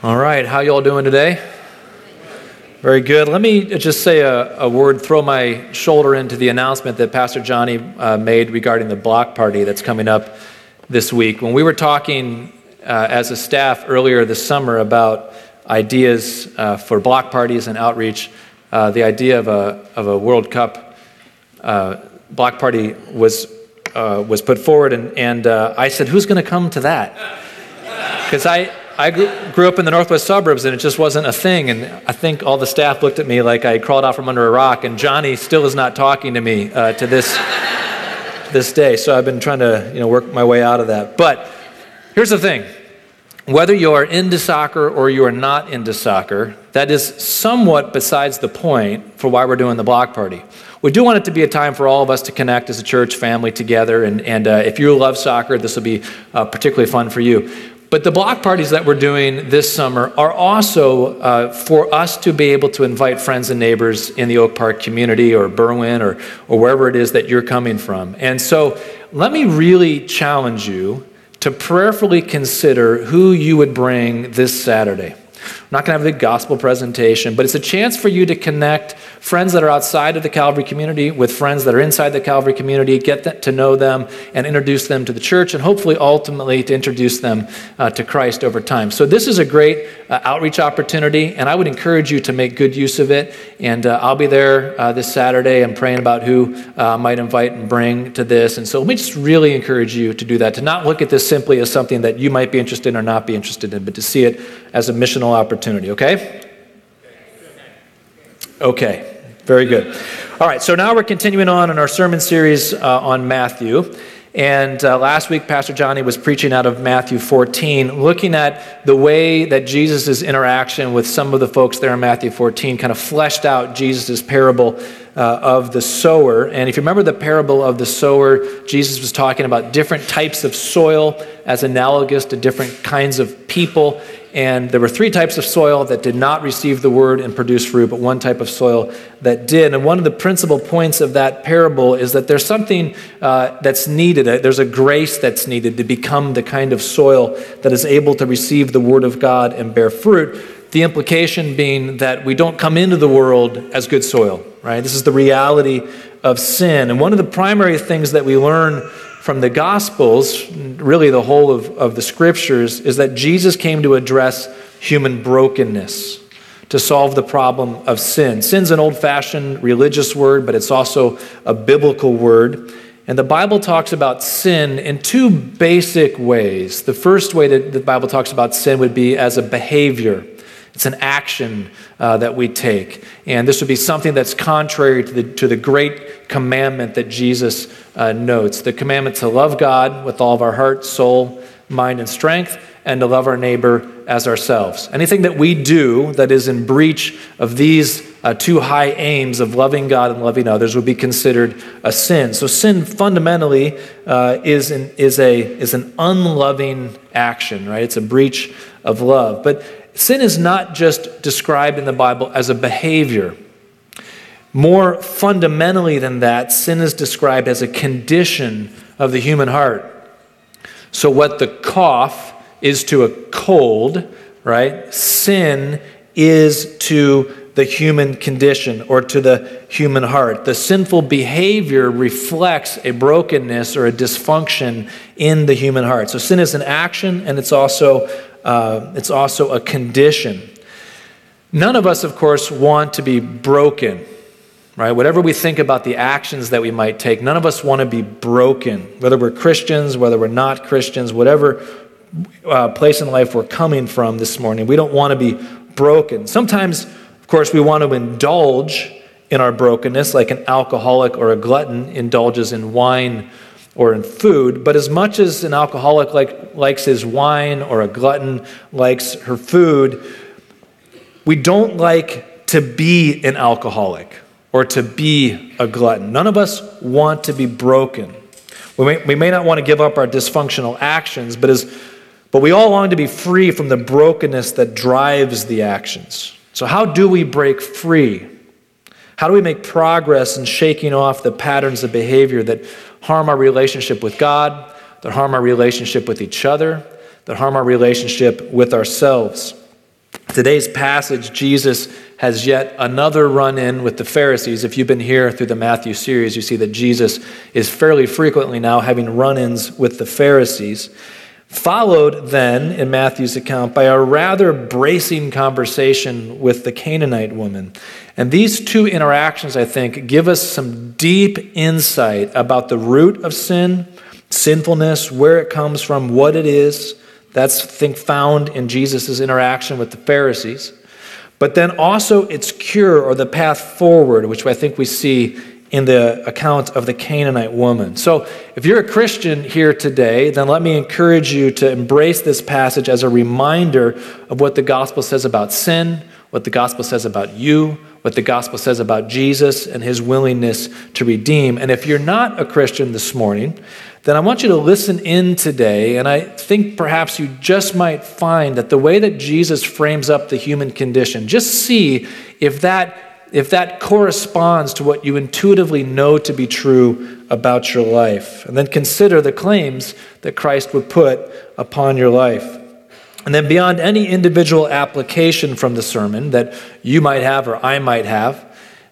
All right, how y'all doing today? Very good. Let me just say a, a, word, throw my shoulder into the announcement that Pastor Johnny uh, made regarding the block party that's coming up this week. When we were talking uh, as a staff earlier this summer about ideas uh, for block parties and outreach, uh, the idea of a, of a World Cup uh, block party was, uh, was put forward, and, and I said, Who's going to come to that? Because I, I grew, grew, up in the northwest suburbs and it just wasn't a thing. And I think all the staff looked at me like I crawled out from under a rock. And Johnny still is not talking to me uh, to this, this day. So I've been trying to you know, work my way out of that. But here's the thing whether you're into soccer or you are not into soccer, that is somewhat besides the point for why we're doing the block party. We do want it to be a time for all of us to connect as a church family together. And, and uh, if you love soccer, this will be uh, particularly fun for you. But the block parties that we're doing this summer are also uh, for us to be able to invite friends and neighbors in the Oak Park community or Berwyn or, or wherever it is that you're coming from. And so let me really challenge you to prayerfully consider who you would bring this Saturday. I'm not going to have a big gospel presentation, but it's a chance for you to connect friends that are outside of the Calvary community with friends that are inside the Calvary community, get to know them, and introduce them to the church, and hopefully ultimately to introduce them uh, to Christ over time. So, this is a great uh, outreach opportunity, and I would encourage you to make good use of it. And uh, I'll be there uh, this Saturday. I'm praying about who uh, might invite and bring to this. And so, let me just really encourage you to do that, to not look at this simply as something that you might be interested in or not be interested in, but to see it as a missional opportunity, okay? Okay, very good. All right, so now we're continuing on in our sermon series uh, on Matthew. And uh, last week, Pastor Johnny was preaching out of Matthew 14, looking at the way that Jesus' interaction with some of the folks there in Matthew 14 kind of fleshed out Jesus' parable uh, of the sower. And if you remember the parable of the sower, Jesus was talking about different types of soil as analogous to different kinds of people. And there were three types of soil that did not receive the word and produce fruit, but one type of soil that did. And one of the principal points of that parable is that there's something uh, that's needed. There's a grace that's needed to become the kind of soil that is able to receive the word of God and bear fruit. The implication being that we don't come into the world as good soil, right? This is the reality of sin. And one of the primary things that we learn from the Gospels, really the whole of, of the Scriptures, is that Jesus came to address human brokenness, to solve the problem of sin. Sin's an old fashioned religious word, but it's also a biblical word. And the Bible talks about sin in two basic ways. The first way that the Bible talks about sin would be as a behavior. It's an action uh, that we take. And this would be something that's contrary to the, to the great commandment that Jesus uh, notes the commandment to love God with all of our heart, soul, mind, and strength, and to love our neighbor as ourselves. Anything that we do that is in breach of these uh, two high aims of loving God and loving others would be considered a sin. So, sin fundamentally uh, is, an, is, a, is an unloving action, right? It's a breach of love. But Sin is not just described in the Bible as a behavior. More fundamentally than that, sin is described as a condition of the human heart. So, what the cough is to a cold, right? Sin is to the human condition or to the human heart. The sinful behavior reflects a brokenness or a dysfunction in the human heart. So, sin is an action and it's also uh, it's also a condition. None of us, of course, want to be broken, right? Whatever we think about the actions that we might take, none of us want to be broken, whether we're Christians, whether we're not Christians, whatever uh, place in life we're coming from this morning. We don't want to be broken. Sometimes, of course, we want to indulge in our brokenness, like an alcoholic or a glutton indulges in wine or in food, but as much as an alcoholic like, likes his wine or a glutton likes her food, we don't like to be an alcoholic or to be a glutton. None of us want to be broken. We may, we may not want to give up our dysfunctional actions, but, as, but we all long to be free from the brokenness that drives the actions. So, how do we break free? How do we make progress in shaking off the patterns of behavior that harm our relationship with God, that harm our relationship with each other, that harm our relationship with ourselves. today's passage, Jesus has yet another run in with the Pharisees. If you've been here through the Matthew series, you see that Jesus is fairly frequently now having run ins with the Pharisees. Followed then in Matthew's account by a rather bracing conversation with the Canaanite woman. And these two interactions, I think, give us some deep insight about the root of sin, sinfulness, where it comes from, what it is. That's, think, found in Jesus' interaction with the Pharisees. But then also its cure or the path forward, which I think we see in the account of the Canaanite woman. So, if you're a Christian here today, then let me encourage you to embrace this passage as a reminder of what the gospel says about sin, what the gospel says about you, what the gospel says about Jesus and his willingness to redeem. And if you're not a Christian this morning, then I want you to listen in today. And I think perhaps you just might find that the way that Jesus frames up the human condition, just see if that if that corresponds to what you intuitively know to be true about your life. And then consider the claims that Christ would put upon your life. And then, beyond any individual application from the sermon that you might have or I might have,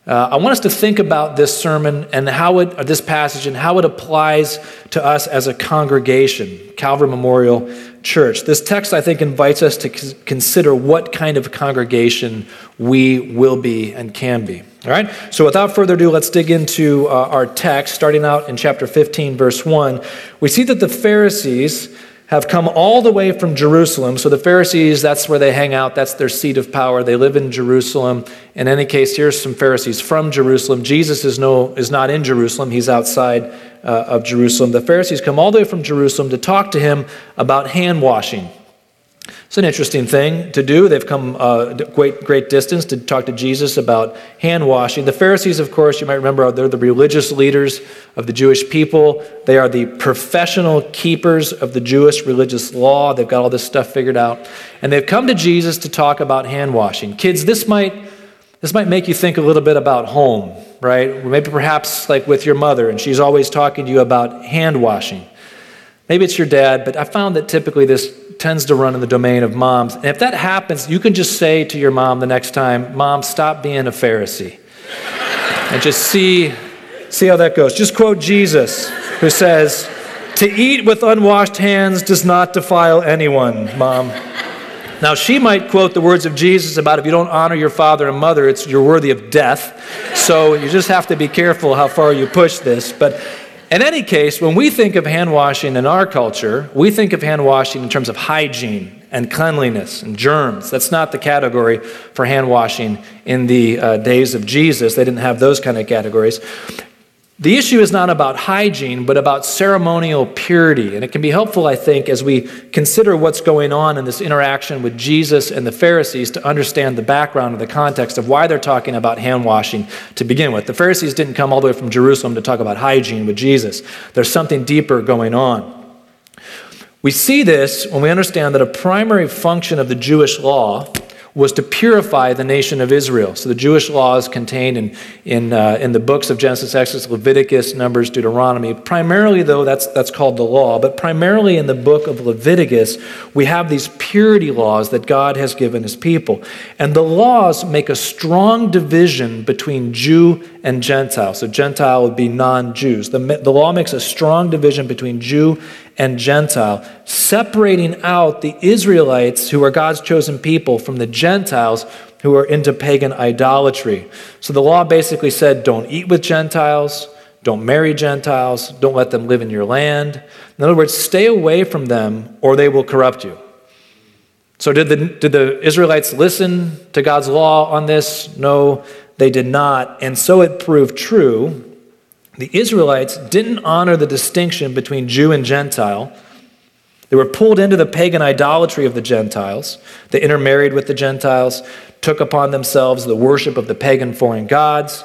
uh, I want us to think about this sermon and how it, this passage, and how it applies to us as a congregation, Calvary Memorial Church. This text, I think, invites us to consider what kind of congregation we will be and can be. All right? So, without further ado, let's dig into uh, our text, starting out in chapter 15, verse 1. We see that the Pharisees have come all the way from Jerusalem. So the Pharisees, that's where they hang out. That's their seat of power. They live in Jerusalem. In any case, here's some Pharisees from Jerusalem. Jesus is, no, is not in Jerusalem, he's outside uh, of Jerusalem. The Pharisees come all the way from Jerusalem to talk to him about hand washing. It's an interesting thing to do. They've come uh, great, great distance to talk to Jesus about hand washing. The Pharisees, of course, you might remember, they're the religious leaders of the Jewish people. They are the professional keepers of the Jewish religious law. They've got all this stuff figured out. And they've come to Jesus to talk about hand washing. Kids, this might, this might make you think a little bit about home, right? Maybe perhaps like with your mother, and she's always talking to you about hand washing. Maybe it's your dad, but I found that typically this tends to run in the domain of moms. And if that happens, you can just say to your mom the next time, Mom, stop being a Pharisee. and just see, see how that goes. Just quote Jesus, who says, To eat with unwashed hands does not defile anyone, Mom. Now, she might quote the words of Jesus about if you don't honor your father and mother, it's, you're worthy of death. So you just have to be careful how far you push this. But in any case, when we think of hand washing in our culture, we think of hand washing in terms of hygiene and cleanliness and germs. That's not the category for hand washing in the uh, days of Jesus. They didn't have those kind of categories. The issue is not about hygiene, but about ceremonial purity. And it can be helpful, I think, as we consider what's going on in this interaction with Jesus and the Pharisees to understand the background and the context of why they're talking about hand washing to begin with. The Pharisees didn't come all the way from Jerusalem to talk about hygiene with Jesus, there's something deeper going on. We see this when we understand that a primary function of the Jewish law was to purify the nation of Israel. So the Jewish law is contained in, in, uh, in the books of Genesis, Exodus, Leviticus, Numbers, Deuteronomy. Primarily, though, that's, that's called the law, but primarily in the book of Leviticus, we have these purity laws that God has given his people. And the laws make a strong division between Jew and Gentile. So Gentile would be non Jews. The, the law makes a strong division between Jew and Gentile, separating out the Israelites, who are God's chosen people, from the Gentiles who are into pagan idolatry. So the law basically said don't eat with Gentiles, don't marry Gentiles, don't let them live in your land. In other words, stay away from them or they will corrupt you. So, did the, did the Israelites listen to God's law on this? No, they did not. And so it proved true the Israelites didn't honor the distinction between Jew and Gentile. They were pulled into the pagan idolatry of the Gentiles. They intermarried with the Gentiles, took upon themselves the worship of the pagan foreign gods,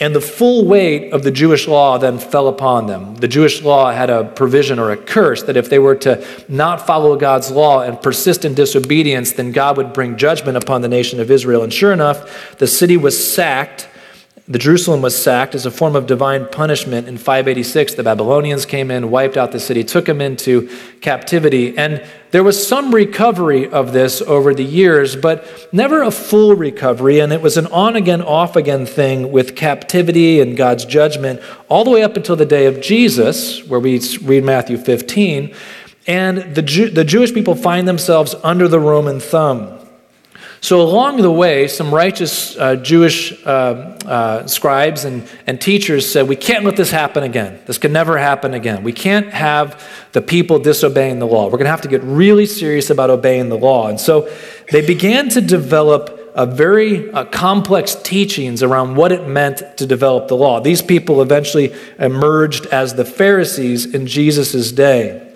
and the full weight of the Jewish law then fell upon them. The Jewish law had a provision or a curse that if they were to not follow God's law and persist in disobedience, then God would bring judgment upon the nation of Israel. And sure enough, the city was sacked the Jerusalem was sacked as a form of divine punishment in 586. The Babylonians came in, wiped out the city, took them into captivity. And there was some recovery of this over the years, but never a full recovery. And it was an on again, off again thing with captivity and God's judgment all the way up until the day of Jesus, where we read Matthew 15. And the, Jew, the Jewish people find themselves under the Roman thumb. So, along the way, some righteous uh, Jewish uh, uh, scribes and, and teachers said, We can't let this happen again. This can never happen again. We can't have the people disobeying the law. We're going to have to get really serious about obeying the law. And so they began to develop a very uh, complex teachings around what it meant to develop the law. These people eventually emerged as the Pharisees in Jesus' day.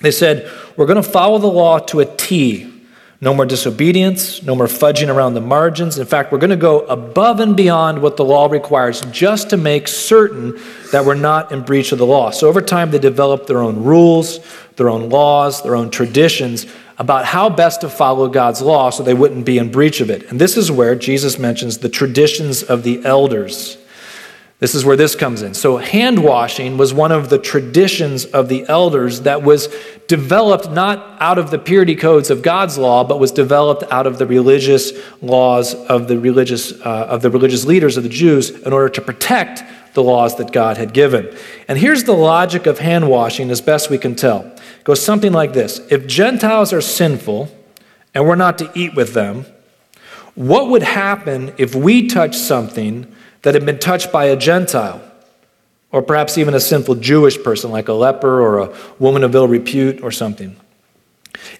They said, We're going to follow the law to a T. No more disobedience, no more fudging around the margins. In fact, we're going to go above and beyond what the law requires just to make certain that we're not in breach of the law. So over time, they developed their own rules, their own laws, their own traditions about how best to follow God's law so they wouldn't be in breach of it. And this is where Jesus mentions the traditions of the elders. This is where this comes in. So, hand washing was one of the traditions of the elders that was developed not out of the purity codes of God's law, but was developed out of the religious laws of the religious, uh, of the religious leaders of the Jews in order to protect the laws that God had given. And here's the logic of hand washing as best we can tell it goes something like this If Gentiles are sinful and we're not to eat with them, what would happen if we touch something? That had been touched by a Gentile, or perhaps even a sinful Jewish person like a leper or a woman of ill repute or something.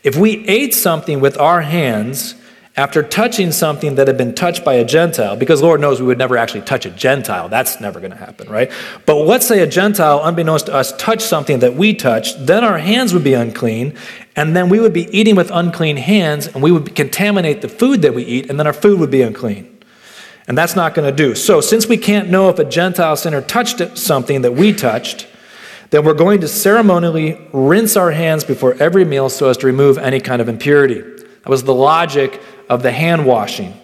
If we ate something with our hands after touching something that had been touched by a Gentile, because Lord knows we would never actually touch a Gentile, that's never going to happen, right? But let's say a Gentile, unbeknownst to us, touched something that we touched, then our hands would be unclean, and then we would be eating with unclean hands, and we would contaminate the food that we eat, and then our food would be unclean. And that's not going to do. So, since we can't know if a Gentile sinner touched something that we touched, then we're going to ceremonially rinse our hands before every meal so as to remove any kind of impurity. That was the logic of the hand washing.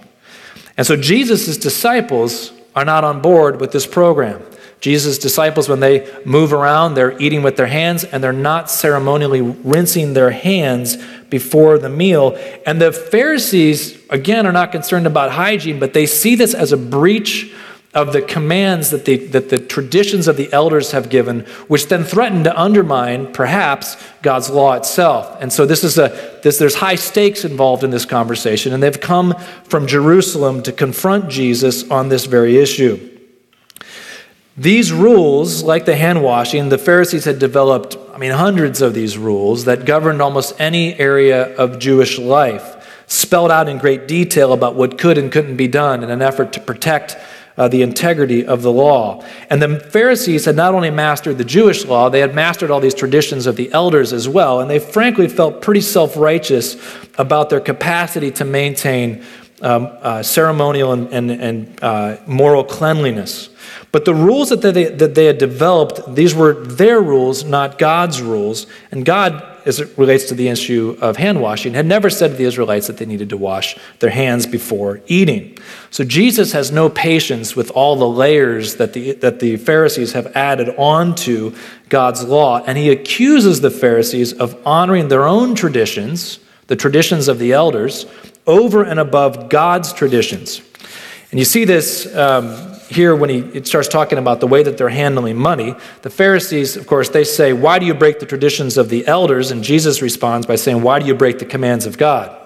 And so, Jesus' disciples are not on board with this program. Jesus' disciples, when they move around, they're eating with their hands and they're not ceremonially rinsing their hands before the meal. And the Pharisees, again, are not concerned about hygiene, but they see this as a breach of the commands that the, that the traditions of the elders have given, which then threaten to undermine, perhaps, God's law itself. And so this is a this, there's high stakes involved in this conversation, and they've come from Jerusalem to confront Jesus on this very issue. These rules, like the hand washing, the Pharisees had developed, I mean, hundreds of these rules that governed almost any area of Jewish life, spelled out in great detail about what could and couldn't be done in an effort to protect uh, the integrity of the law. And the Pharisees had not only mastered the Jewish law, they had mastered all these traditions of the elders as well. And they frankly felt pretty self righteous about their capacity to maintain um, uh, ceremonial and, and, and uh, moral cleanliness. But the rules that they, that they had developed, these were their rules, not God's rules. And God, as it relates to the issue of hand washing, had never said to the Israelites that they needed to wash their hands before eating. So Jesus has no patience with all the layers that the, that the Pharisees have added onto God's law. And he accuses the Pharisees of honoring their own traditions, the traditions of the elders, over and above God's traditions. And you see this um, here when he starts talking about the way that they're handling money. The Pharisees, of course, they say, Why do you break the traditions of the elders? And Jesus responds by saying, Why do you break the commands of God?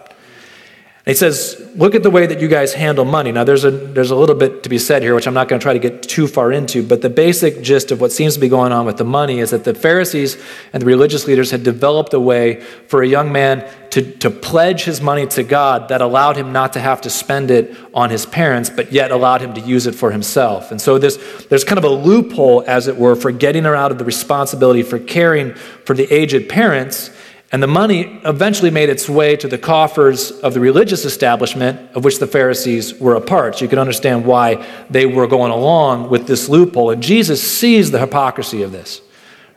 He says, Look at the way that you guys handle money. Now, there's a, there's a little bit to be said here, which I'm not going to try to get too far into, but the basic gist of what seems to be going on with the money is that the Pharisees and the religious leaders had developed a way for a young man to, to pledge his money to God that allowed him not to have to spend it on his parents, but yet allowed him to use it for himself. And so this, there's kind of a loophole, as it were, for getting her out of the responsibility for caring for the aged parents and the money eventually made its way to the coffers of the religious establishment of which the Pharisees were a part. So you can understand why they were going along with this loophole. And Jesus sees the hypocrisy of this.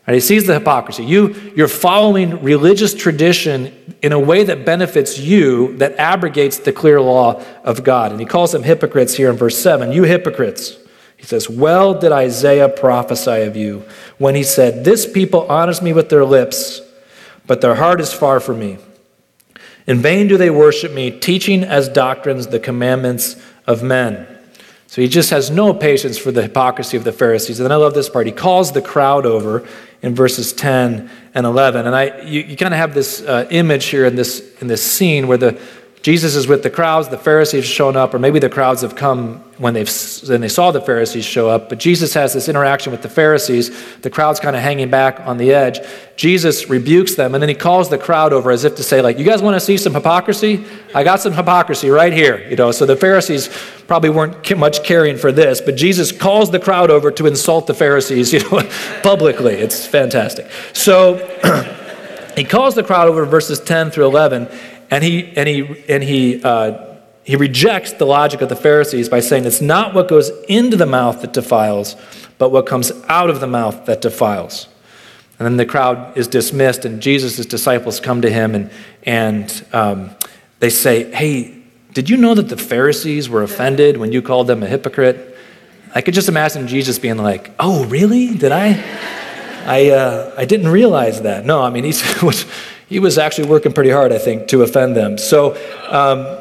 Right? He sees the hypocrisy. You, you're following religious tradition in a way that benefits you, that abrogates the clear law of God. And he calls them hypocrites here in verse 7. You hypocrites. He says, Well did Isaiah prophesy of you when he said, This people honors me with their lips, but their heart is far from me. In vain do they worship me, teaching as doctrines the commandments of men. So he just has no patience for the hypocrisy of the Pharisees. And then I love this part. He calls the crowd over in verses 10 and 11. And I, you, you kind of have this uh, image here in this, in this scene where the Jesus is with the crowds, the Pharisees have shown up, or maybe the crowds have come when, they've, when they saw the Pharisees show up. But Jesus has this interaction with the Pharisees. The crowd's kind of hanging back on the edge. Jesus rebukes them, and then he calls the crowd over as if to say, like, you guys want to see some hypocrisy? I got some hypocrisy right here. You know, so the Pharisees probably weren't much caring for this, but Jesus calls the crowd over to insult the Pharisees, you know, publicly. It's fantastic. So he calls the crowd over verses 10 through 11 and he, and he, and he, uh, he rejects the logic of the Pharisees by saying it's not what goes into the mouth that defiles, but what comes out of the mouth that defiles. And then the crowd is dismissed, and Jesus' disciples come to him and, and um, they say, Hey, did you know that the Pharisees were offended when you called them a hypocrite? I could just imagine Jesus being like, Oh, really? Did I? I, uh, I didn't realize that. No, I mean, he was, he was actually working pretty hard, I think, to offend them. So, um,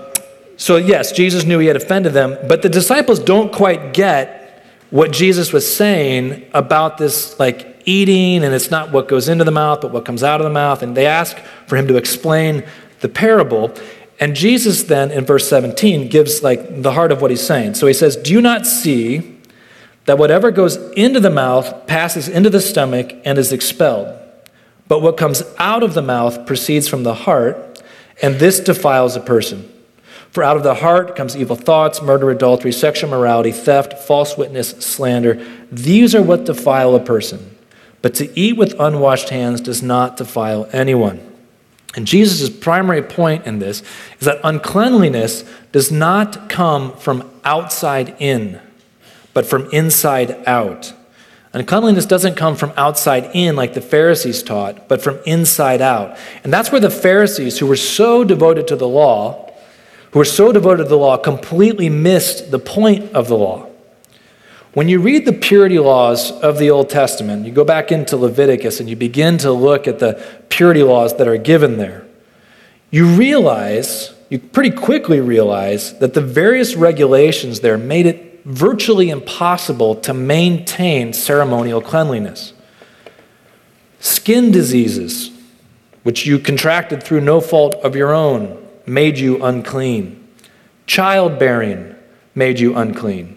so yes, Jesus knew he had offended them, but the disciples don't quite get what Jesus was saying about this, like eating, and it's not what goes into the mouth, but what comes out of the mouth. And they ask for him to explain the parable. And Jesus then, in verse 17, gives like the heart of what he's saying. So he says, Do you not see that whatever goes into the mouth passes into the stomach and is expelled? But what comes out of the mouth proceeds from the heart, and this defiles a person. For out of the heart comes evil thoughts, murder, adultery, sexual morality, theft, false witness, slander. These are what defile a person. But to eat with unwashed hands does not defile anyone. And Jesus' primary point in this is that uncleanliness does not come from outside in, but from inside out. Uncleanliness doesn't come from outside in like the Pharisees taught, but from inside out. And that's where the Pharisees, who were so devoted to the law, who were so devoted to the law, completely missed the point of the law. When you read the purity laws of the Old Testament, you go back into Leviticus and you begin to look at the purity laws that are given there, you realize, you pretty quickly realize, that the various regulations there made it virtually impossible to maintain ceremonial cleanliness. Skin diseases, which you contracted through no fault of your own, made you unclean. Childbearing made you unclean.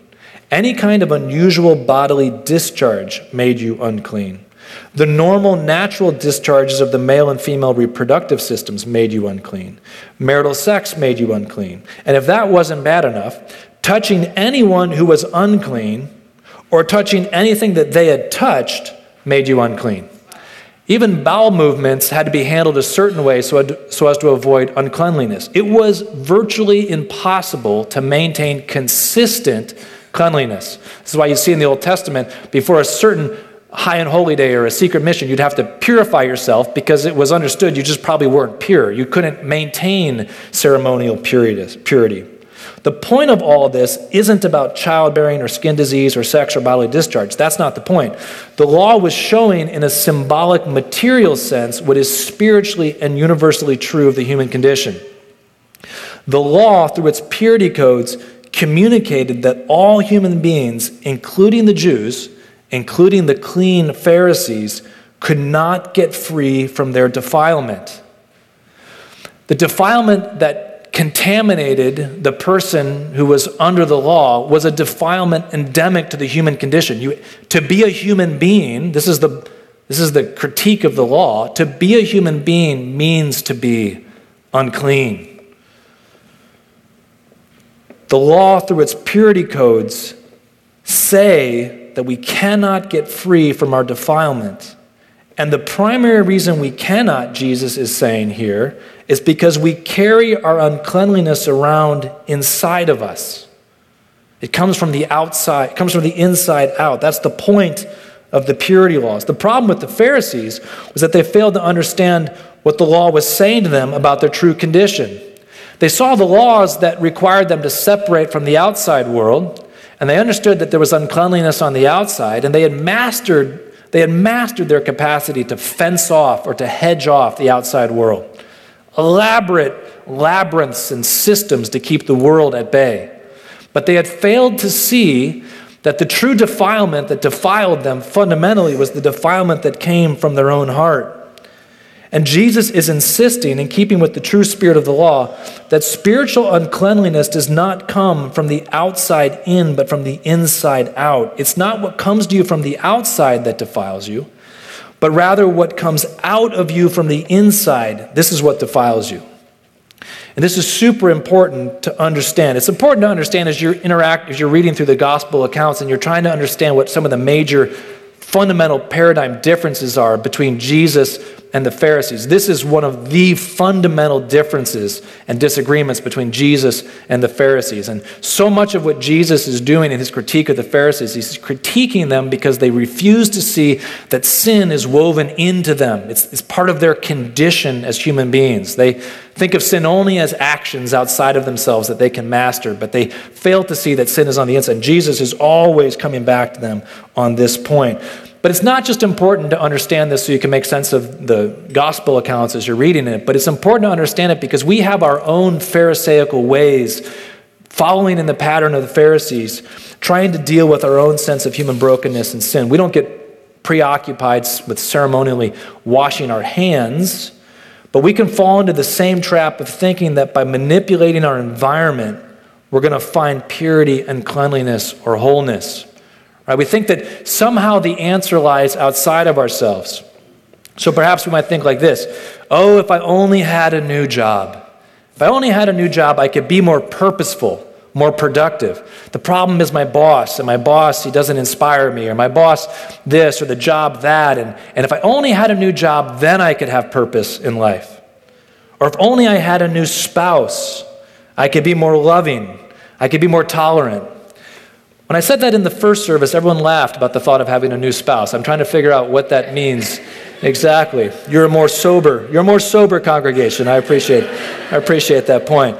Any kind of unusual bodily discharge made you unclean. The normal, natural discharges of the male and female reproductive systems made you unclean. Marital sex made you unclean. And if that wasn't bad enough, touching anyone who was unclean or touching anything that they had touched made you unclean. Even bowel movements had to be handled a certain way so, as to avoid uncleanliness. It was virtually impossible to maintain consistent cleanliness. This is why you see in the Old Testament, before a certain high and holy day or a secret mission, you'd have to purify yourself because it was understood you just probably weren't pure. You couldn't maintain ceremonial purity. The point of all of this isn't about childbearing or skin disease or sex or bodily discharge. That's not the point. The law was showing, in a symbolic, material sense, what is spiritually and universally true of the human condition. The law, through its purity codes, communicated that all human beings, including the Jews, including the clean Pharisees, could not get free from their defilement. The defilement that contaminated the person who was under the law was a defilement endemic to the human condition. You, to be a human being, this is, the, this is the critique of the law, to be a human being means to be unclean. The law, through its purity codes, say that we cannot get free from our defilement. And the primary reason we cannot, Jesus is saying here, is because we carry our uncleanliness around inside of us. It comes from the outside, it comes from the inside out. That's the point of the purity laws. The problem with the Pharisees was that they failed to understand what the law was saying to them about their true condition. They saw the laws that required them to separate from the outside world, And they understood that there was uncleanliness on the outside, and they had mastered, they had mastered their capacity to fence off or to hedge off the outside world. Elaborate labyrinths and systems to keep the world at bay. But they had failed to see that the true defilement that defiled them fundamentally was the defilement that came from their own heart. And Jesus is insisting, in keeping with the true spirit of the law, that spiritual uncleanliness does not come from the outside in, but from the inside out. It's not what comes to you from the outside that defiles you, but rather what comes out of you from the inside. This is what defiles you. And this is super important to understand. It's important to understand as you interact, as you're reading through the gospel accounts and you're trying to understand what some of the major fundamental paradigm differences are between Jesus and the Pharisees. This is one of the fundamental differences and disagreements between Jesus and the Pharisees. And so much of what Jesus is doing in his critique of the Pharisees, he's critiquing them because they refuse to see that sin is woven into them. It's, it's part of their condition as human beings. They think of sin only as actions outside of themselves that they can master, but they fail to see that sin is on the inside. And Jesus is always coming back to them on this point. But it's not just important to understand this so you can make sense of the gospel accounts as you're reading it, but it's important to understand it because we have our own Pharisaical ways, following in the pattern of the Pharisees, trying to deal with our own sense of human brokenness and sin. We don't get preoccupied with ceremonially washing our hands, but we can fall into the same trap of thinking that by manipulating our environment, we're going to find purity and cleanliness or wholeness. Right? We think that somehow the answer lies outside of ourselves. So perhaps we might think like this Oh, if I only had a new job. If I only had a new job, I could be more purposeful, more productive. The problem is my boss, and my boss, he doesn't inspire me, or my boss, this, or the job, that. And, and if I only had a new job, then I could have purpose in life. Or if only I had a new spouse, I could be more loving, I could be more tolerant. When I said that in the first service, everyone laughed about the thought of having a new spouse. I'm trying to figure out what that means exactly. You're a more sober, you're a more sober congregation. I appreciate, I appreciate that point.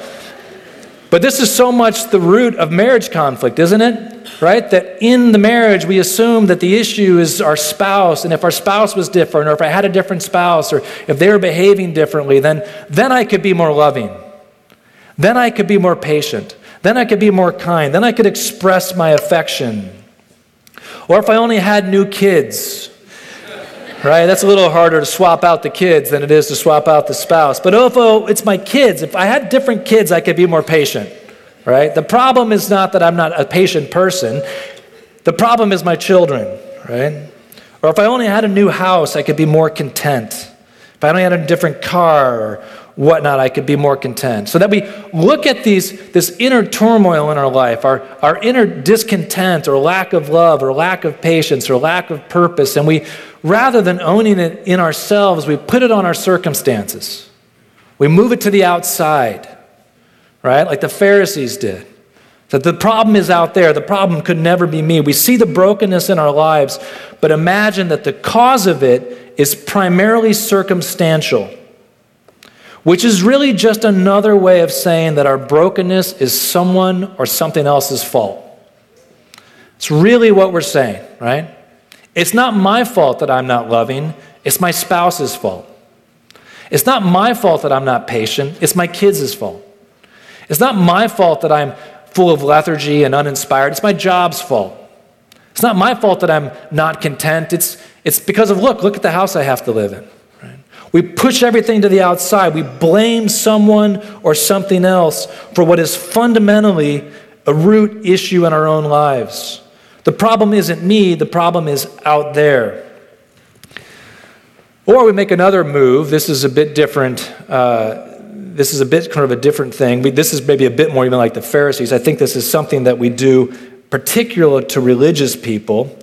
But this is so much the root of marriage conflict, isn't it? Right? That in the marriage, we assume that the issue is our spouse, and if our spouse was different, or if I had a different spouse, or if they were behaving differently, then, then I could be more loving. Then I could be more patient. Then I could be more kind. Then I could express my affection. Or if I only had new kids, right? That's a little harder to swap out the kids than it is to swap out the spouse. But if oh, it's my kids, if I had different kids, I could be more patient, right? The problem is not that I'm not a patient person, the problem is my children, right? Or if I only had a new house, I could be more content. If I only had a different car or, whatnot, I could be more content. So that we look at these, this inner turmoil in our life, our, our inner discontent or lack of love or lack of patience or lack of purpose, and we, rather than owning it in ourselves, we put it on our circumstances. We move it to the outside, right? Like the Pharisees did. That the problem is out there. The problem could never be me. We see the brokenness in our lives, but imagine that the cause of it is primarily circumstantial which is really just another way of saying that our brokenness is someone or something else's fault. It's really what we're saying, right? It's not my fault that I'm not loving, it's my spouse's fault. It's not my fault that I'm not patient, it's my kids' fault. It's not my fault that I'm full of lethargy and uninspired, it's my job's fault. It's not my fault that I'm not content, it's, it's because of look, look at the house I have to live in. We push everything to the outside. We blame someone or something else for what is fundamentally a root issue in our own lives. The problem isn't me, the problem is out there. Or we make another move. This is a bit different. Uh, this is a bit kind of a different thing. We, this is maybe a bit more even like the Pharisees. I think this is something that we do particular to religious people.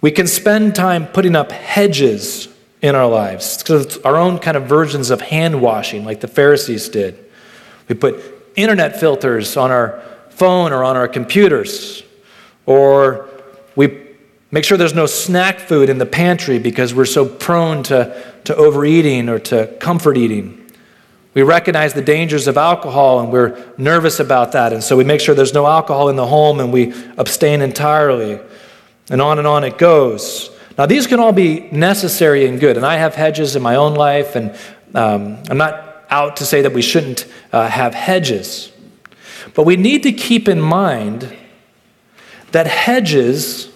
We can spend time putting up hedges in our lives. It's our own kind of versions of hand washing, like the Pharisees did. We put internet filters on our phone or on our computers, or we make sure there's no snack food in the pantry because we're so prone to, to overeating or to comfort eating. We recognize the dangers of alcohol and we're nervous about that. And so we make sure there's no alcohol in the home and we abstain entirely. And on and on it goes. Now, these can all be necessary and good. And I have hedges in my own life, and um, I'm not out to say that we shouldn't uh, have hedges. But we need to keep in mind that hedges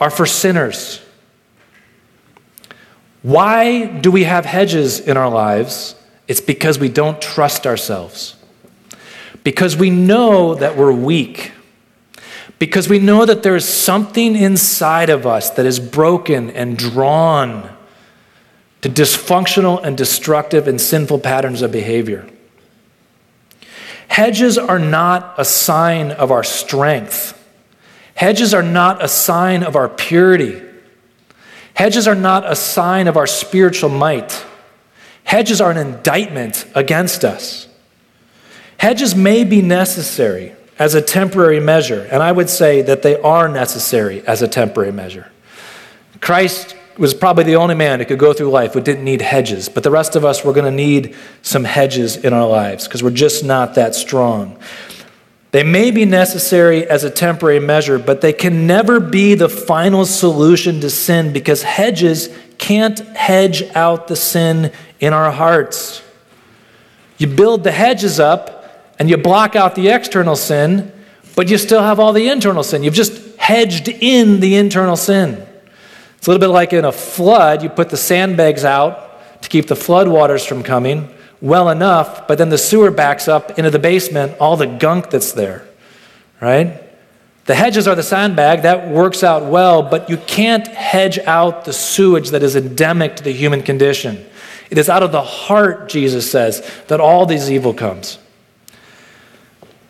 are for sinners. Why do we have hedges in our lives? It's because we don't trust ourselves. Because we know that we're weak. Because we know that there is something inside of us that is broken and drawn to dysfunctional and destructive and sinful patterns of behavior. Hedges are not a sign of our strength. Hedges are not a sign of our purity. Hedges are not a sign of our spiritual might. Hedges are an indictment against us. Hedges may be necessary as a temporary measure, and I would say that they are necessary as a temporary measure. Christ was probably the only man who could go through life who didn't need hedges, but the rest of us, we're going to need some hedges in our lives because we're just not that strong. They may be necessary as a temporary measure, but they can never be the final solution to sin because hedges can't hedge out the sin in our hearts. You build the hedges up and you block out the external sin, but you still have all the internal sin. You've just hedged in the internal sin. It's a little bit like in a flood, you put the sandbags out to keep the flood waters from coming well enough, but then the sewer backs up into the basement, all the gunk that's there, right? The hedges are the sandbag, that works out well, but you can't hedge out the sewage that is endemic to the human condition. It is out of the heart, Jesus says, that all these evil comes.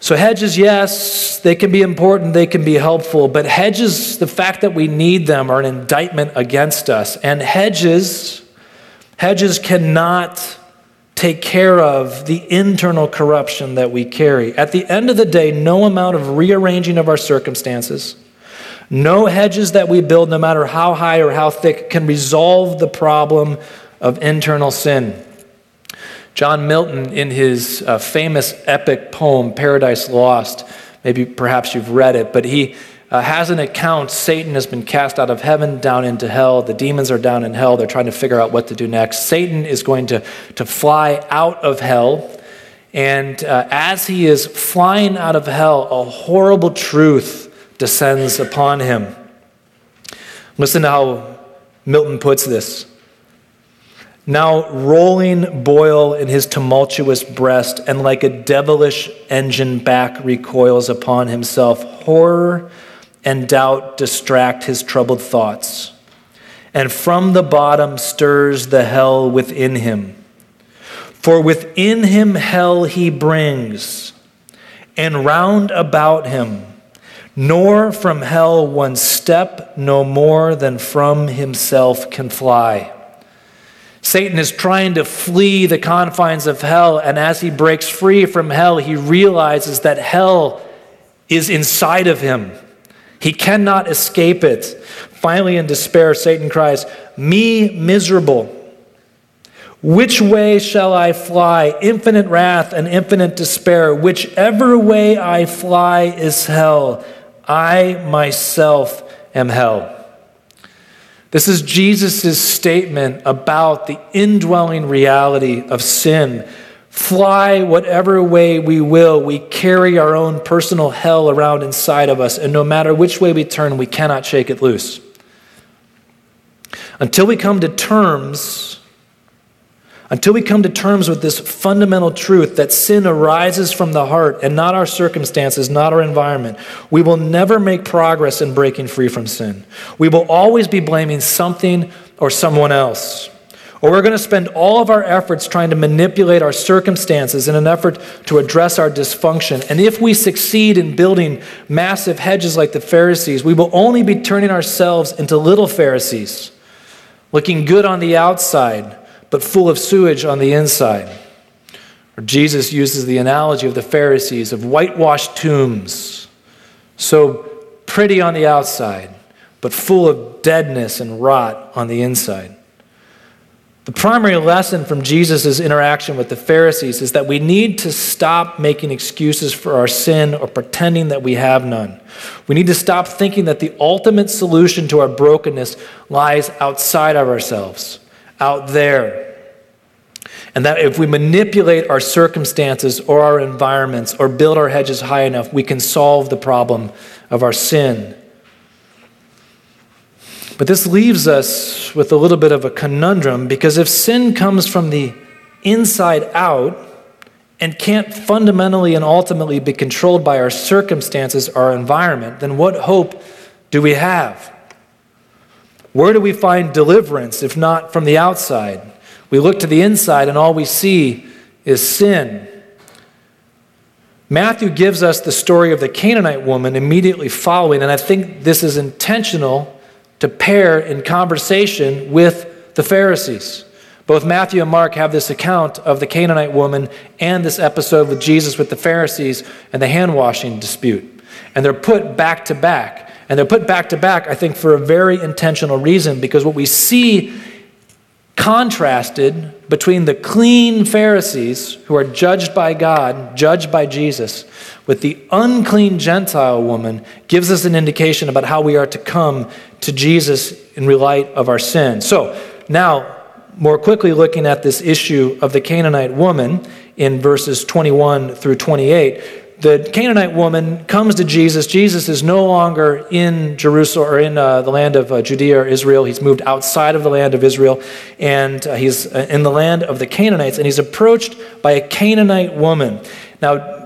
So, hedges, yes, they can be important, they can be helpful, but hedges, the fact that we need them, are an indictment against us. And hedges, hedges cannot take care of the internal corruption that we carry. At the end of the day, no amount of rearranging of our circumstances, no hedges that we build, no matter how high or how thick, can resolve the problem of internal sin. John Milton, in his uh, famous epic poem, Paradise Lost, maybe perhaps you've read it, but he uh, has an account Satan has been cast out of heaven down into hell. The demons are down in hell. They're trying to figure out what to do next. Satan is going to, to fly out of hell. And uh, as he is flying out of hell, a horrible truth descends upon him. Listen to how Milton puts this. Now rolling boil in his tumultuous breast, and like a devilish engine back recoils upon himself. Horror and doubt distract his troubled thoughts. And from the bottom stirs the hell within him. For within him hell he brings, and round about him, nor from hell one step no more than from himself can fly. Satan is trying to flee the confines of hell, and as he breaks free from hell, he realizes that hell is inside of him. He cannot escape it. Finally, in despair, Satan cries, Me miserable. Which way shall I fly? Infinite wrath and infinite despair. Whichever way I fly is hell. I myself am hell. This is Jesus' statement about the indwelling reality of sin fly whatever way we will, we carry our own personal hell around inside of us, and no matter which way we turn, we cannot shake it loose. Until we come to terms, until we come to terms with this fundamental truth that sin arises from the heart and not our circumstances, not our environment, we will never make progress in breaking free from sin. We will always be blaming something or someone else. Or we're going to spend all of our efforts trying to manipulate our circumstances in an effort to address our dysfunction. And if we succeed in building massive hedges like the Pharisees, we will only be turning ourselves into little Pharisees, looking good on the outside, but full of sewage on the inside. Or Jesus uses the analogy of the Pharisees of whitewashed tombs, so pretty on the outside, but full of deadness and rot on the inside. The primary lesson from Jesus' interaction with the Pharisees is that we need to stop making excuses for our sin or pretending that we have none. We need to stop thinking that the ultimate solution to our brokenness lies outside of ourselves, out there. And that if we manipulate our circumstances or our environments or build our hedges high enough, we can solve the problem of our sin. But this leaves us with a little bit of a conundrum because if sin comes from the inside out and can't fundamentally and ultimately be controlled by our circumstances, our environment, then what hope do we have? Where do we find deliverance if not from the outside? We look to the inside and all we see is sin. Matthew gives us the story of the Canaanite woman immediately following, and I think this is intentional to pair in conversation with the Pharisees. Both Matthew and Mark have this account of the Canaanite woman and this episode with Jesus with the Pharisees and the hand washing dispute. And they're put back to back. And they're put back to back, I think, for a very intentional reason because what we see contrasted between the clean Pharisees who are judged by God, judged by Jesus, with the unclean Gentile woman gives us an indication about how we are to come to Jesus in light of our sin. So, now, more quickly looking at this issue of the Canaanite woman in verses 21 through 28 the Canaanite woman comes to Jesus. Jesus is no longer in Jerusalem or in uh, the land of uh, Judea or Israel. He's moved outside of the land of Israel, and uh, he's uh, in the land of the Canaanites, and he's approached by a Canaanite woman. Now,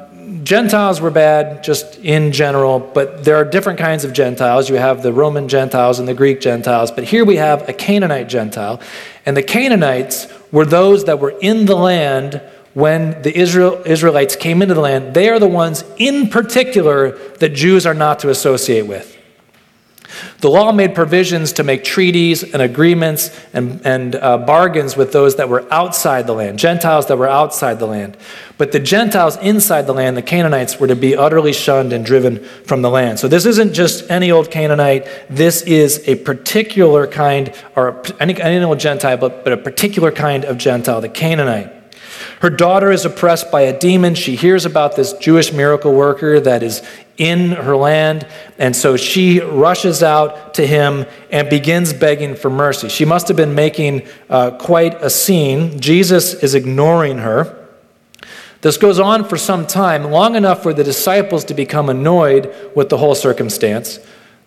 Gentiles were bad just in general, but there are different kinds of Gentiles. You have the Roman Gentiles and the Greek Gentiles, but here we have a Canaanite Gentile. And the Canaanites were those that were in the land when the Israel, Israelites came into the land, they are the ones in particular that Jews are not to associate with. The law made provisions to make treaties and agreements and, and uh, bargains with those that were outside the land, Gentiles that were outside the land. But the Gentiles inside the land, the Canaanites, were to be utterly shunned and driven from the land. So this isn't just any old Canaanite. This is a particular kind, or any, any old Gentile, but, but a particular kind of Gentile, the Canaanite. Her daughter is oppressed by a demon. She hears about this Jewish miracle worker that is in her land, and so she rushes out to him and begins begging for mercy. She must have been making uh, quite a scene. Jesus is ignoring her. This goes on for some time, long enough for the disciples to become annoyed with the whole circumstance.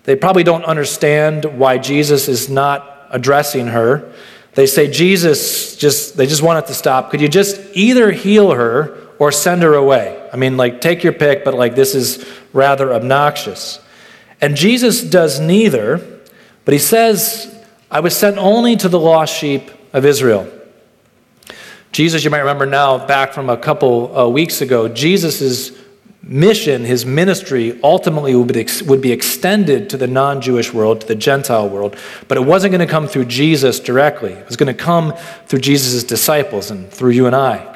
They probably don't understand why Jesus is not addressing her. They say, Jesus, just, they just want it to stop. Could you just either heal her or send her away? I mean, like, take your pick, but like, this is rather obnoxious. And Jesus does neither, but he says, I was sent only to the lost sheep of Israel. Jesus, you might remember now, back from a couple uh, weeks ago, Jesus' mission, his ministry, ultimately would be, would be extended to the non Jewish world, to the Gentile world. But it wasn't going to come through Jesus directly, it was going to come through Jesus' disciples and through you and I.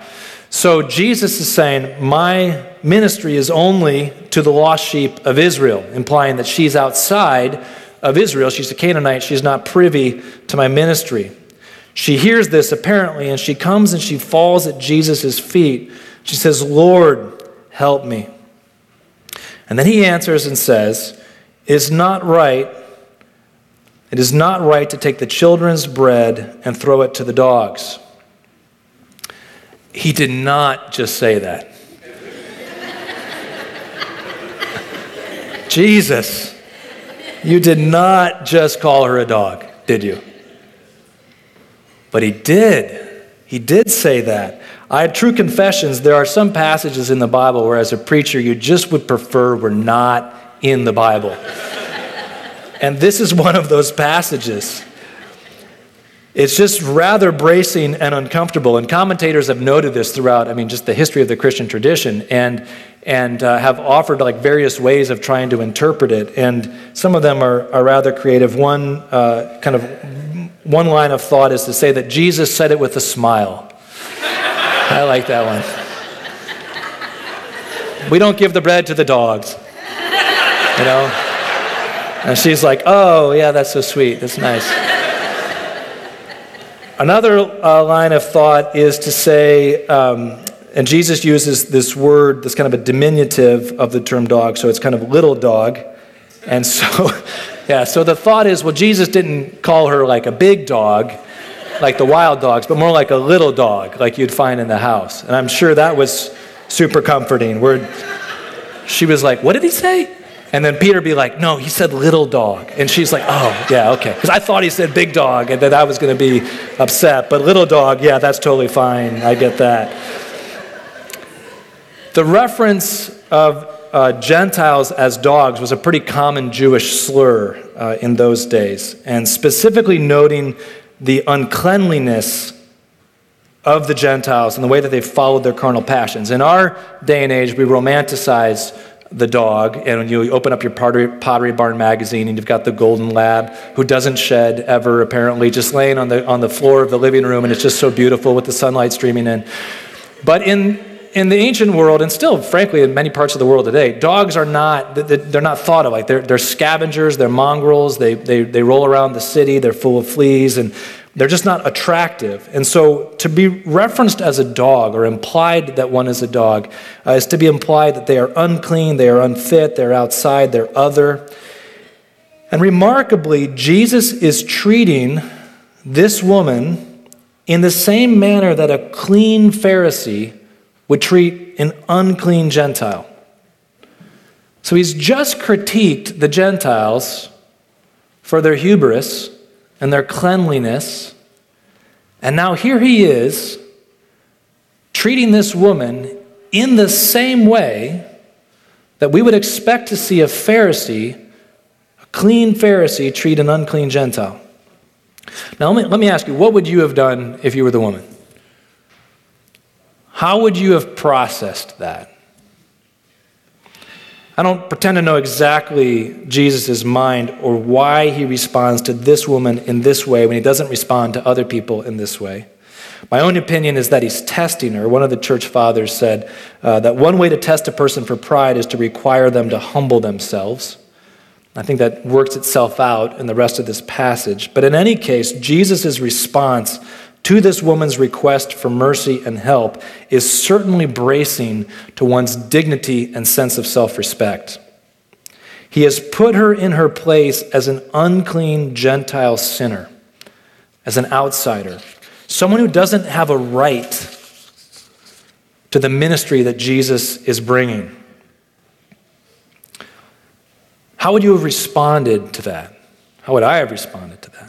So Jesus is saying, My ministry is only to the lost sheep of Israel, implying that she's outside of Israel. She's a Canaanite. She's not privy to my ministry. She hears this apparently, and she comes and she falls at Jesus' feet. She says, Lord, help me. And then he answers and says, It is not right. It is not right to take the children's bread and throw it to the dogs. He did not just say that. Jesus, you did not just call her a dog, did you? But he did. He did say that. I had true confessions. There are some passages in the Bible where, as a preacher, you just would prefer were not in the Bible. and this is one of those passages. It's just rather bracing and uncomfortable. And commentators have noted this throughout, I mean, just the history of the Christian tradition, and, and uh, have offered like various ways of trying to interpret it. And some of them are, are rather creative. One uh, kind of one line of thought is to say that Jesus said it with a smile. I like that one. We don't give the bread to the dogs. You know? And she's like, oh, yeah, that's so sweet. That's nice. Another uh, line of thought is to say, um, and Jesus uses this word, this kind of a diminutive of the term dog, so it's kind of little dog. And so, yeah, so the thought is, well, Jesus didn't call her like a big dog, like the wild dogs, but more like a little dog, like you'd find in the house. And I'm sure that was super comforting. Where she was like, what did he say? And then Peter be like, no, he said little dog. And she's like, oh, yeah, okay. Because I thought he said big dog, and then I was going to be upset. But little dog, yeah, that's totally fine. I get that. The reference of uh, Gentiles as dogs was a pretty common Jewish slur uh, in those days, and specifically noting the uncleanliness of the Gentiles and the way that they followed their carnal passions. In our day and age, we romanticize the dog, and when you open up your pottery, pottery, Barn magazine, and you've got the golden lab who doesn't shed ever, apparently, just laying on the, on the floor of the living room, and it's just so beautiful with the sunlight streaming in. But in, in the ancient world, and still, frankly, in many parts of the world today, dogs are not, they're not thought of like, they're, they're scavengers, they're mongrels, they, they, they roll around the city, they're full of fleas, and they're just not attractive. And so to be referenced as a dog or implied that one is a dog uh, is to be implied that they are unclean, they are unfit, they're outside, they're other. And remarkably, Jesus is treating this woman in the same manner that a clean Pharisee would treat an unclean Gentile. So he's just critiqued the Gentiles for their hubris and their cleanliness. And now here he is treating this woman in the same way that we would expect to see a Pharisee, a clean Pharisee, treat an unclean Gentile. Now, let me, let me ask you, what would you have done if you were the woman? How would you have processed that? I don't pretend to know exactly Jesus' mind or why he responds to this woman in this way when he doesn't respond to other people in this way. My own opinion is that he's testing her. One of the church fathers said uh, that one way to test a person for pride is to require them to humble themselves. I think that works itself out in the rest of this passage. But in any case, Jesus' response to this woman's request for mercy and help is certainly bracing to one's dignity and sense of self respect. He has put her in her place as an unclean Gentile sinner, as an outsider, someone who doesn't have a right to the ministry that Jesus is bringing. How would you have responded to that? How would I have responded to that?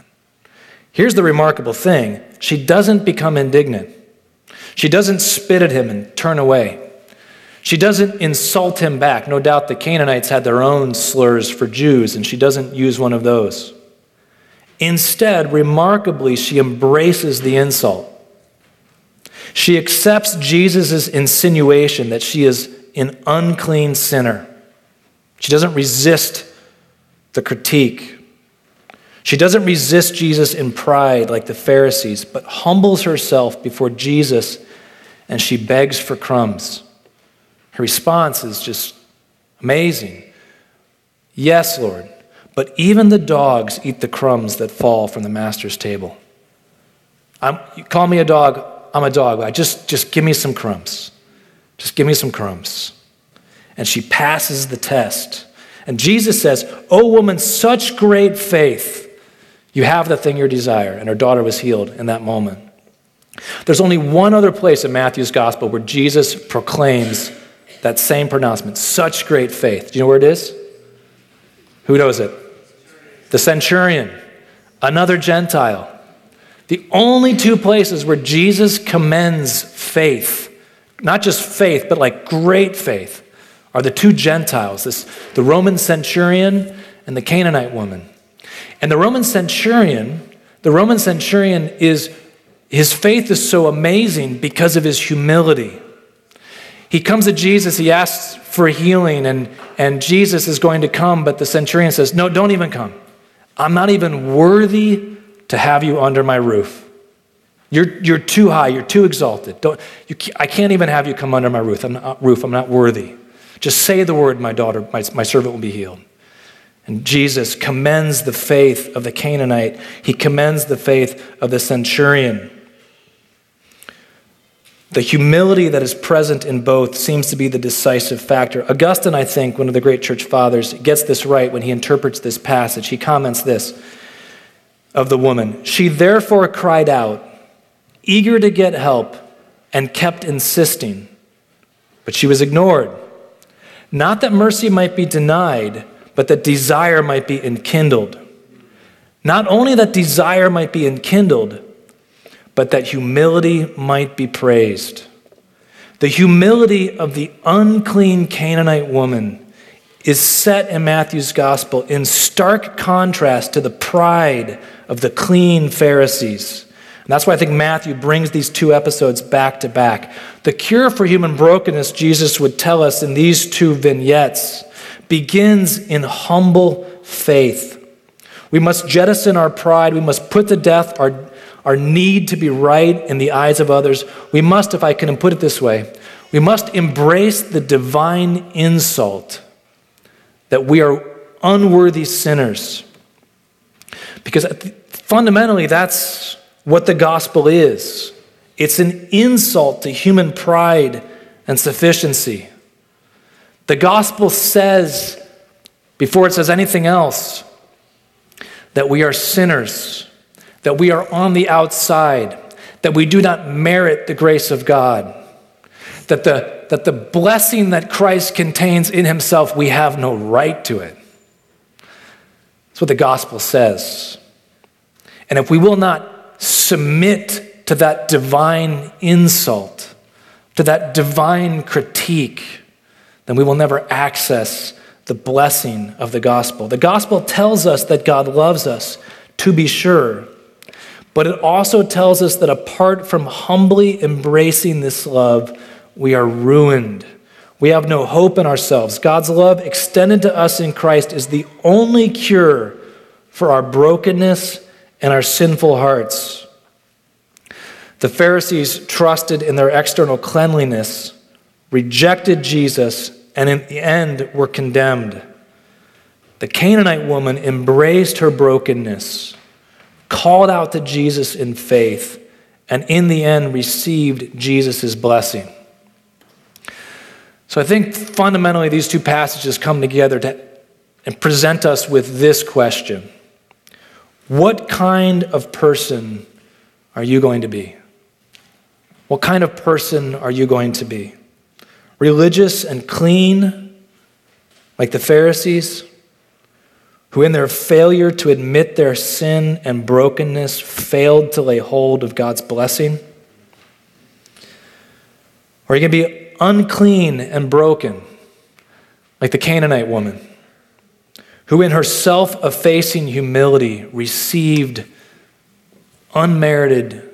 Here's the remarkable thing she doesn't become indignant. She doesn't spit at him and turn away. She doesn't insult him back. No doubt the Canaanites had their own slurs for Jews, and she doesn't use one of those. Instead, remarkably, she embraces the insult. She accepts Jesus' insinuation that she is an unclean sinner. She doesn't resist the critique she doesn't resist Jesus in pride like the Pharisees, but humbles herself before Jesus and she begs for crumbs. Her response is just amazing. Yes, Lord, but even the dogs eat the crumbs that fall from the master's table. I'm, you call me a dog, I'm a dog. I just, just give me some crumbs. Just give me some crumbs. And she passes the test. And Jesus says, Oh, woman, such great faith. You have the thing you desire. And her daughter was healed in that moment. There's only one other place in Matthew's gospel where Jesus proclaims that same pronouncement such great faith. Do you know where it is? Who knows it? The centurion, another Gentile. The only two places where Jesus commends faith, not just faith, but like great faith, are the two Gentiles, this, the Roman centurion and the Canaanite woman. And the Roman centurion, the Roman centurion is, his faith is so amazing because of his humility. He comes to Jesus, he asks for healing, and, and Jesus is going to come, but the centurion says, No, don't even come. I'm not even worthy to have you under my roof. You're, you're too high, you're too exalted. Don't, you, I can't even have you come under my roof. I'm not, roof. I'm not worthy. Just say the word, my daughter, my, my servant will be healed. And Jesus commends the faith of the Canaanite, he commends the faith of the centurion. The humility that is present in both seems to be the decisive factor. Augustine, I think, one of the great church fathers, gets this right when he interprets this passage. He comments this of the woman She therefore cried out, eager to get help, and kept insisting. But she was ignored. Not that mercy might be denied, but that desire might be enkindled. Not only that desire might be enkindled, but that humility might be praised. The humility of the unclean Canaanite woman is set in Matthew's gospel in stark contrast to the pride of the clean Pharisees. And that's why I think Matthew brings these two episodes back to back. The cure for human brokenness, Jesus would tell us in these two vignettes, begins in humble faith. We must jettison our pride. We must put to death our our need to be right in the eyes of others, we must, if I can put it this way, we must embrace the divine insult that we are unworthy sinners. Because fundamentally, that's what the gospel is it's an insult to human pride and sufficiency. The gospel says, before it says anything else, that we are sinners that we are on the outside, that we do not merit the grace of God, that the, that the blessing that Christ contains in himself, we have no right to it. That's what the gospel says. And if we will not submit to that divine insult, to that divine critique, then we will never access the blessing of the gospel. The gospel tells us that God loves us, to be sure. But it also tells us that apart from humbly embracing this love, we are ruined. We have no hope in ourselves. God's love extended to us in Christ is the only cure for our brokenness and our sinful hearts. The Pharisees trusted in their external cleanliness, rejected Jesus, and in the end were condemned. The Canaanite woman embraced her brokenness called out to Jesus in faith, and in the end received Jesus' blessing. So I think fundamentally these two passages come together to, and present us with this question What kind of person are you going to be? What kind of person are you going to be? Religious and clean, like the Pharisees? who, in their failure to admit their sin and brokenness, failed to lay hold of God's blessing? Or you to be unclean and broken, like the Canaanite woman, who, in her self effacing humility, received unmerited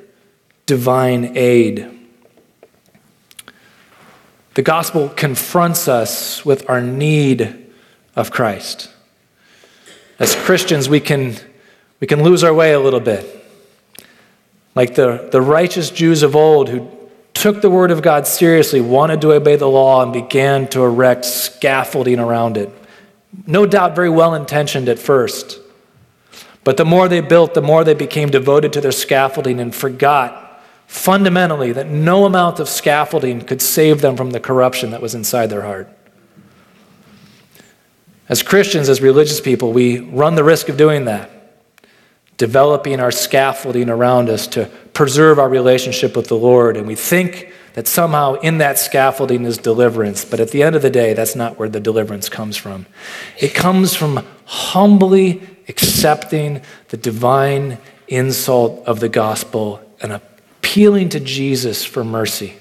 divine aid? The gospel confronts us with our need of Christ. As Christians, we can, we can lose our way a little bit. Like the, the righteous Jews of old who took the word of God seriously, wanted to obey the law, and began to erect scaffolding around it. No doubt very well intentioned at first. But the more they built, the more they became devoted to their scaffolding and forgot fundamentally that no amount of scaffolding could save them from the corruption that was inside their heart. As Christians, as religious people, we run the risk of doing that, developing our scaffolding around us to preserve our relationship with the Lord. And we think that somehow in that scaffolding is deliverance. But at the end of the day, that's not where the deliverance comes from. It comes from humbly accepting the divine insult of the gospel and appealing to Jesus for mercy.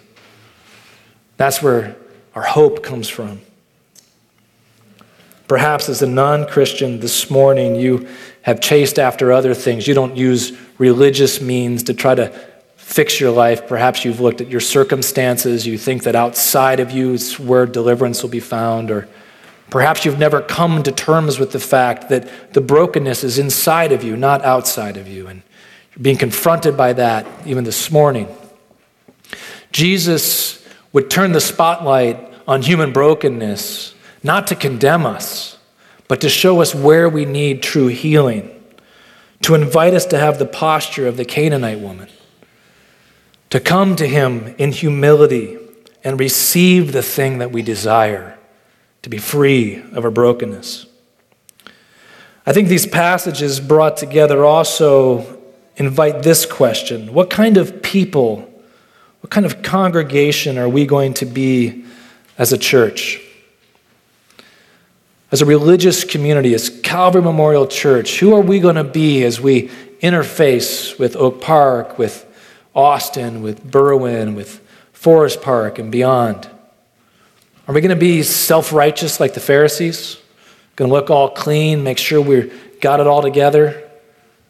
That's where our hope comes from. Perhaps as a non Christian this morning, you have chased after other things. You don't use religious means to try to fix your life. Perhaps you've looked at your circumstances. You think that outside of you is where deliverance will be found. Or perhaps you've never come to terms with the fact that the brokenness is inside of you, not outside of you. And being confronted by that even this morning. Jesus would turn the spotlight on human brokenness not to condemn us, but to show us where we need true healing, to invite us to have the posture of the Canaanite woman, to come to Him in humility and receive the thing that we desire, to be free of our brokenness. I think these passages brought together also invite this question What kind of people, what kind of congregation are we going to be as a church? As a religious community, as Calvary Memorial Church, who are we going to be as we interface with Oak Park, with Austin, with Berwyn, with Forest Park, and beyond? Are we going to be self righteous like the Pharisees? Going to look all clean, make sure we've got it all together,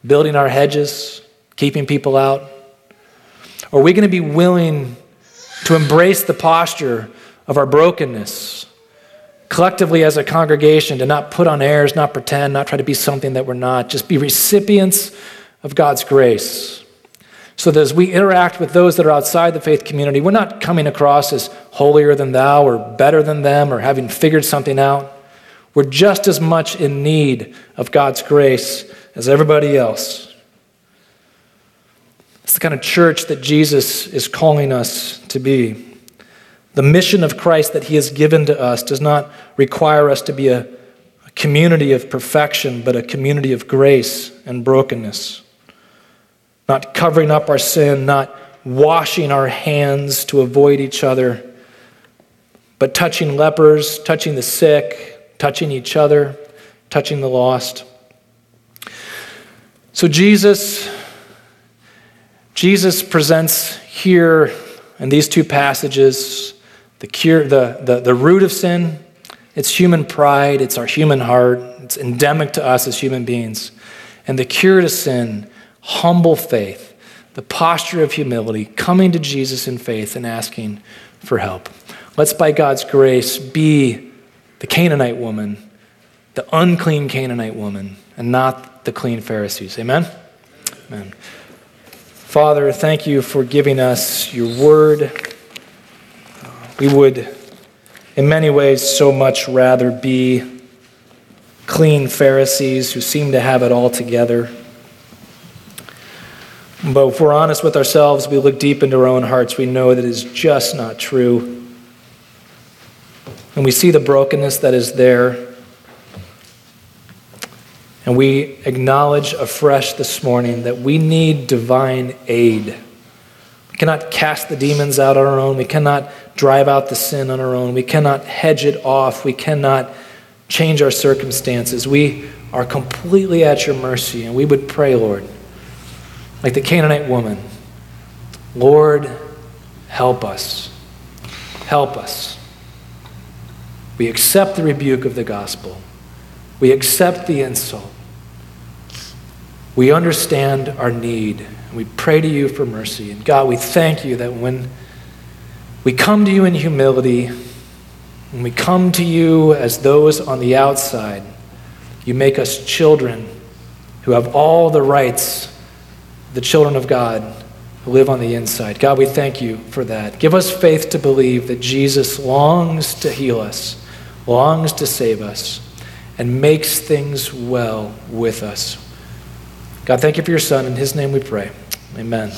building our hedges, keeping people out? Are we going to be willing to embrace the posture of our brokenness, collectively as a congregation, to not put on airs, not pretend, not try to be something that we're not, just be recipients of God's grace? So that as we interact with those that are outside the faith community, we're not coming across as holier than thou or better than them or having figured something out. We're just as much in need of God's grace as everybody else. It's the kind of church that Jesus is calling us to be. The mission of Christ that he has given to us does not require us to be a, a community of perfection, but a community of grace and brokenness. Not covering up our sin, not washing our hands to avoid each other, but touching lepers, touching the sick, touching each other, touching the lost. So Jesus Jesus presents here in these two passages the cure the, the, the root of sin. It's human pride. It's our human heart. It's endemic to us as human beings. And the cure to sin humble faith the posture of humility coming to jesus in faith and asking for help. Let's by god's grace be the Canaanite woman, the unclean Canaanite woman, and not the clean Pharisees. Amen? Amen. Father, thank you for giving us your word. Uh, we would, in many ways, so much rather be clean Pharisees who seem to have it all together. But if we're honest with ourselves, we look deep into our own hearts, we know that is just not true and we see the brokenness that is there. And we acknowledge afresh this morning that we need divine aid. We cannot cast the demons out on our own. We cannot drive out the sin on our own. We cannot hedge it off. We cannot change our circumstances. We are completely at your mercy. And we would pray, Lord, like the Canaanite woman Lord, help us. Help us. We accept the rebuke of the gospel. We accept the insult. We understand our need. And we pray to you for mercy. And God, we thank you that when we come to you in humility, when we come to you as those on the outside, you make us children who have all the rights, the children of God who live on the inside. God, we thank you for that. Give us faith to believe that Jesus longs to heal us longs to save us, and makes things well with us. God, thank you for your Son. In his name we pray. Amen.